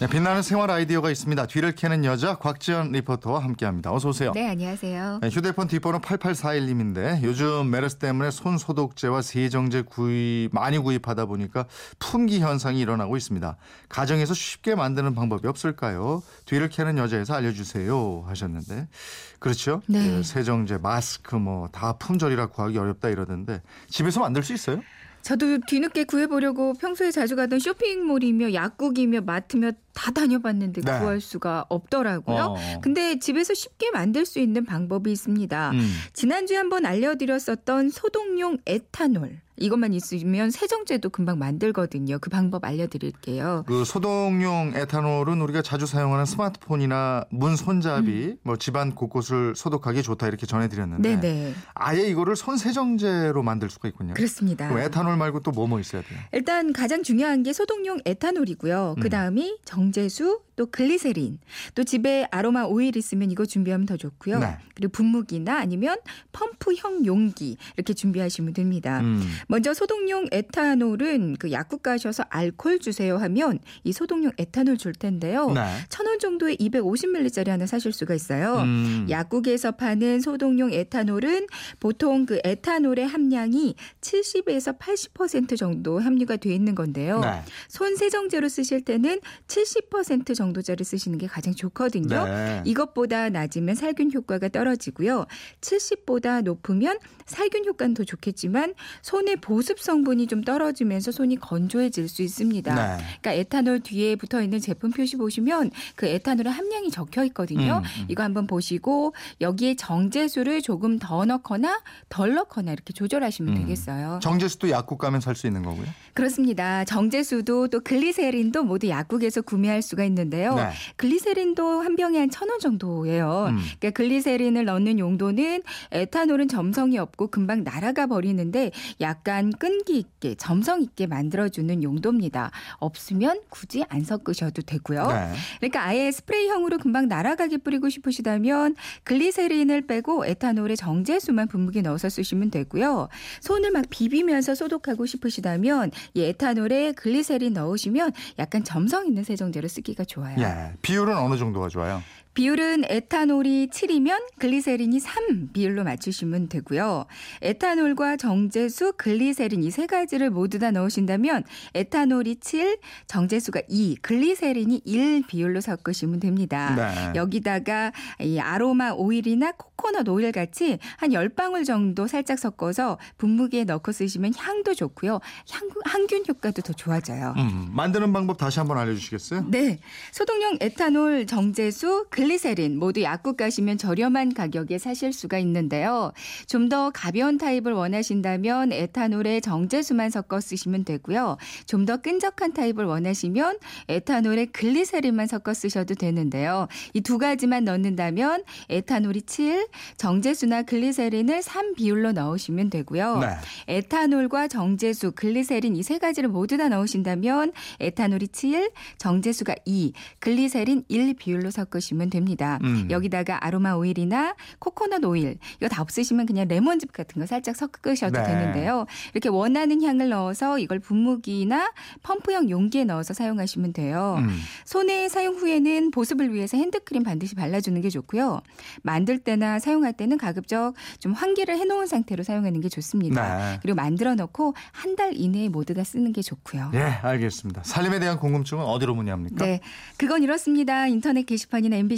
네, 빛나는 생활 아이디어가 있습니다. 뒤를 캐는 여자 곽지연 리포터와 함께합니다. 어서 오세요. 네, 안녕하세요. 네, 휴대폰 뒷번호 8841님인데 요즘 메르스 때문에 손 소독제와 세정제 구입 많이 구입하다 보니까 품귀 현상이 일어나고 있습니다. 가정에서 쉽게 만드는 방법이 없을까요? 뒤를 캐는 여자에서 알려주세요 하셨는데 그렇죠? 네. 그 세정제, 마스크 뭐 다 품절이라 구하기 어렵다 이러던데 집에서 만들 수 있어요? 저도 뒤늦게 구해보려고 평소에 자주 가던 쇼핑몰이며 약국이며 마트며 다 다녀봤는데 네. 구할 수가 없더라고요. 어. 근데 집에서 쉽게 만들 수 있는 방법이 있습니다. 음. 지난주에 한번 알려드렸었던 소독용 에탄올. 이것만 있으면 세정제도 금방 만들거든요. 그 방법 알려드릴게요. 그 소독용 에탄올은 우리가 자주 사용하는 스마트폰이나 문 손잡이, 뭐 집안 곳곳을 소독하기 좋다 이렇게 전해드렸는데 음. 네네. 아예 이거를 손 세정제로 만들 수가 있군요. 그렇습니다. 에탄올 말고 또 뭐뭐 있어야 돼요? 일단 가장 중요한 게 소독용 에탄올이고요. 음. 그 다음이 정 제수, 또 글리세린, 또 집에 아로마 오일 있으면 이거 준비하면 더 좋고요. 네. 그리고 분무기나 아니면 펌프형 용기 이렇게 준비하시면 됩니다. 음. 먼저 소독용 에탄올은 그 약국 가셔서 알콜 주세요 하면 이 소독용 에탄올 줄 텐데요. 네. 천원 정도의 250ml짜리 하나 사실 수가 있어요. 음. 약국에서 파는 소독용 에탄올은 보통 그 에탄올의 함량이 70에서 80% 정도 함유가 돼 있는 건데요. 네. 손 세정제로 쓰실 때는 70% 정도 짜리 쓰시는 게 가장 좋거든요. 네. 이것보다 낮으면 살균 효과가 떨어지고요. 70보다 높으면 살균 효과는 더 좋겠지만 손의 보습 성분이 좀 떨어지면서 손이 건조해질 수 있습니다. 네. 그러니까 에탄올 뒤에 붙어 있는 제품 표시 보시면 그 에탄올의 함량이 적혀 있거든요. 음, 음. 이거 한번 보시고 여기에 정제수를 조금 더 넣거나 덜 넣거나 이렇게 조절하시면 음. 되겠어요. 정제수도 약국 가면 살 수 있는 거고요. 그렇습니다. 정제수도 또 글리세린도 모두 약국에서 구매할 수가 있는데 요. 네. 글리세린도 한 병에 한 천 원 정도예요. 음. 그러니까 글리세린을 넣는 용도는 에탄올은 점성이 없고 금방 날아가 버리는데 약간 끈기 있게 점성 있게 만들어주는 용도입니다. 없으면 굳이 안 섞으셔도 되고요. 네. 그러니까 아예 스프레이형으로 금방 날아가게 뿌리고 싶으시다면 글리세린을 빼고 에탄올에 정제수만 분무기 넣어서 쓰시면 되고요. 손을 막 비비면서 소독하고 싶으시다면 이 에탄올에 글리세린 넣으시면 약간 점성 있는 세정제로 쓰기가 좋아요. 예. 비율은 어느 정도가 좋아요? 비율은 에탄올이 7이면 글리세린이 3 비율로 맞추시면 되고요. 에탄올과 정제수, 글리세린 이 세 가지를 모두 다 넣으신다면 에탄올이 7, 정제수가 2, 글리세린이 1 비율로 섞으시면 됩니다. 네. 여기다가 이 아로마 오일이나 코코넛 오일 같이 한 10방울 정도 살짝 섞어서 분무기에 넣고 쓰시면 향도 좋고요. 향, 항균 효과도 더 좋아져요. 음. 만드는 방법 다시 한번 알려주시겠어요? 네. 소독용 에탄올, 정제수, 글리세린 모두 약국 가시면 저렴한 가격에 사실 수가 있는데요. 좀 더 가벼운 타입을 원하신다면 에탄올에 정제수만 섞어 쓰시면 되고요. 좀 더 끈적한 타입을 원하시면 에탄올에 글리세린만 섞어 쓰셔도 되는데요. 이 두 가지만 넣는다면 에탄올이 7, 정제수나 글리세린을 3 비율로 넣으시면 되고요. 네. 에탄올과 정제수, 글리세린 이 세 가지를 모두 다 넣으신다면 에탄올이 7, 정제수가 2, 글리세린 1 비율로 섞으시면 됩니다. 음. 여기다가 아로마 오일이나 코코넛 오일 이거 다 없으시면 그냥 레몬즙 같은 거 살짝 섞으셔도 네. 되는데요. 이렇게 원하는 향을 넣어서 이걸 분무기나 펌프형 용기에 넣어서 사용하시면 돼요. 음. 손에 사용 후에는 보습을 위해서 핸드크림 반드시 발라주는 게 좋고요. 만들 때나 사용할 때는 가급적 좀 환기를 해놓은 상태로 사용하는 게 좋습니다. 네. 그리고 만들어 놓고 한 달 이내에 모두 다 쓰는 게 좋고요. 예, 알겠습니다. 살림에 대한 궁금증은 어디로 문의합니까? 네, 그건 이렇습니다. 인터넷 게시판이나 MBC